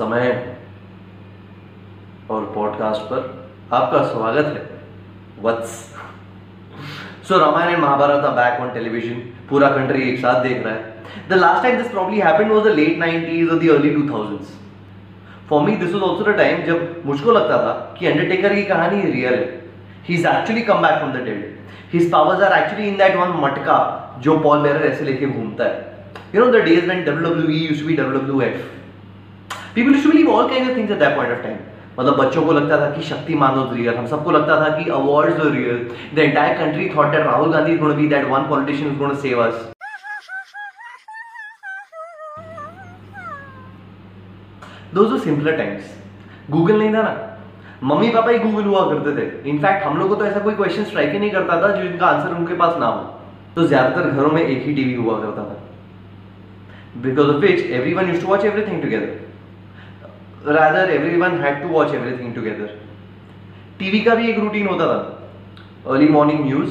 रामायण और पॉडकास्ट पर आपका स्वागत है। वत्स so Ramayan and Mahabharat are back on television पूरा कंट्री एक साथ देख रहा है। The last time this probably happened was the late 90s और the early 2000s for me this was also the time जब मुझको लगता था कि अंडरटेकर की कहानी रियल है। He is actually come back from the dead his powers are actually in that one मटका जो पॉल बेरर ऐसे लेके घूमता है। You know the days when WWE used to be WWF people used to believe all kind of things at that point of time मतलब बच्चों को लगता था कि शक्तिमान वाज रियल हम सबको लगता था कि awards were real the entire country thought that Rahul Gandhi is gonna be that one politician is gonna save us those were simpler times Google नहीं था ना. मम्मी पापा ही गूगल हुआ करते थे. इनफैक्ट हम लोग को तो ऐसा कोई क्वेश्चन स्ट्राइक ही नहीं करता था जिनका आंसर उनके पास ना हो. तो ज़्यादातर घरों में एक ही टीवी हुआ करता था. Because of which everyone use to watch everything together rather everyone had to watch everything together. TV का भी एक रूटीन होता था। Early morning news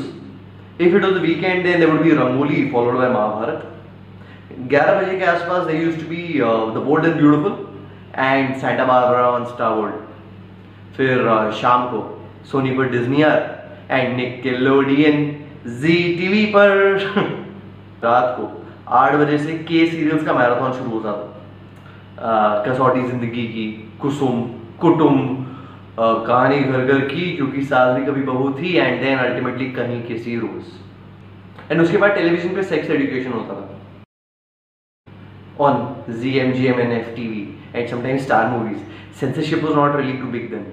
if it was weekend then there would be Rangoli followed by Mahabharat 11 बजे के आसपास they used to be the bold and beautiful and Santa Barbara on Star World फिर uh, शाम को Sony पर Disney and Nickelodeon Zee TV पर रात को आठ बजे से के सीरियल्स का मैराथन शुरू होता था। कसौटी ज़िंदगी की, कुसुम कुटुम कहानी घर घर की क्योंकि सास भी कभी बहू थी एंड देन अल्टीमेटली कहीं किसी रोज। एंड उसके बाद टेलीविज़न पे सेक्स एजुकेशन होता था। On Zee M G M and F T V and sometimes Star Movies censorship was not really too big then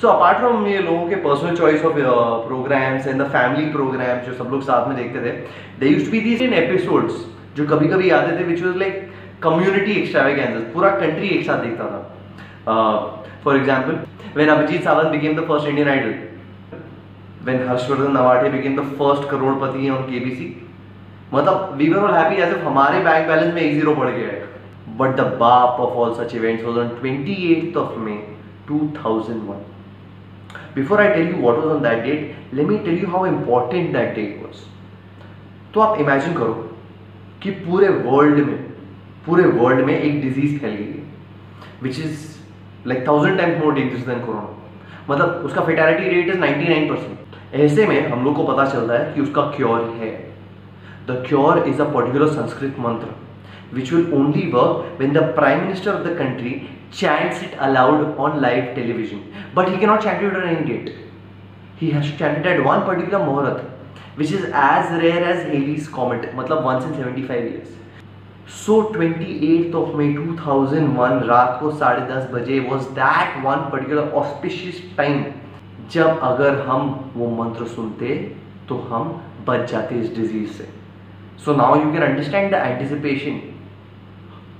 so apart from ये लोगों के personal choice of programs and the family programs जो सब लोग साथ में देखते थे they use be these in episodes जो कभी कभी आते थे which was like community extravagances पूरा कंट्री एक साथ देखता था। For example when Abhijeet Sawant became the first Indian Idol when Harshvardhan Nawathe became the first crorepati on KBC मतलब we were all happy as हमारे बैंक बैलेंस में एक zero बढ़ गया है। बट द बाप of all such events was on 28th of May 2001 before I tell you what was on that date let me tell you how important that date was तो आप imagine करो कि पूरे world में पूरे world में एक डिज़ीज़ फैल गई है which is like thousand times more dangerous than corona मतलब उसका fatality rate is ninety nine percent ऐसे में हम लोग को पता चलता है कि उसका क्योर है। The cure is a particular Sanskrit mantra which will only work when the prime minister of the country chants it aloud on live television but he cannot chant it any date he has chanted one particular muhurat which is as rare as Halley's comet मतलब once seventy five years so twenty eight of May two thousand one रात को साढ़े दस बजे was that one particular auspicious time जब अगर हम वो मंत्र सुनते तो हम बच जाते इस डिज़ीज़ से। So now you can understand the anticipation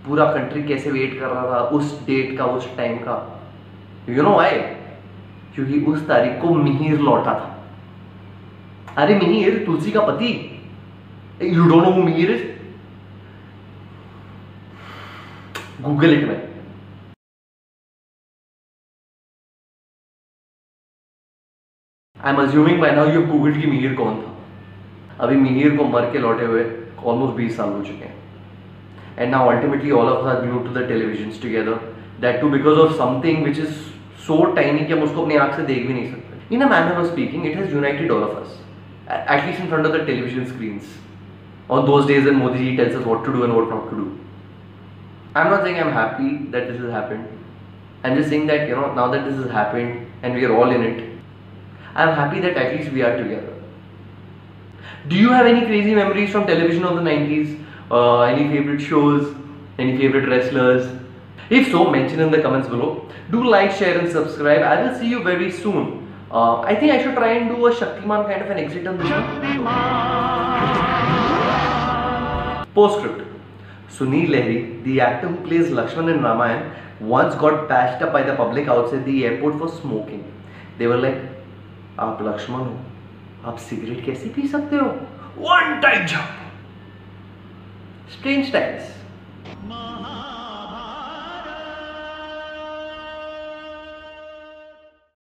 पूरा कंट्री कैसे वेट कर रहा था, उस डेट का, उस टाइम का। यू नो वाई क्योंकि उस तारीख को मिहिर लौटा था। अरे, मिहिर तुलसी का पति? You don't know Mihir is Google it में I am assuming by now you Google की मिहिर कौन था? अभी मिहिर को मर के लौटे हुए ऑलमोस्ट बीस साल हो चुके हैं। And now ultimately all of our glue to the television together that too because of something which is so tiny कि हम उसको अपनी आँख से देख भी नहीं सकते। In a manner of speaking it has united all of us at least in front of the television screens on those days when Modi ji tells us what to do and what not to do. I'm not saying I'm happy that this has happened. I'm just saying that, you know, now that this has happened and we are all in it, I'm happy that at least we are together. Do you have any crazy memories from television of the 90s? Uh, any favorite shows? Any favorite wrestlers? If so, mention in the comments below. Do like, share, and subscribe. I will see you very soon. Uh, I think I should try and do a Shaktiman kind of an exit on this Postscript. Sunil Lahiri, the actor who plays Lakshman in Ramayan, once got bashed up by the public outside the airport for smoking. They were like, आप लक्ष्मण हो आप cigarette कैसे पी सकते हो one time jump strange times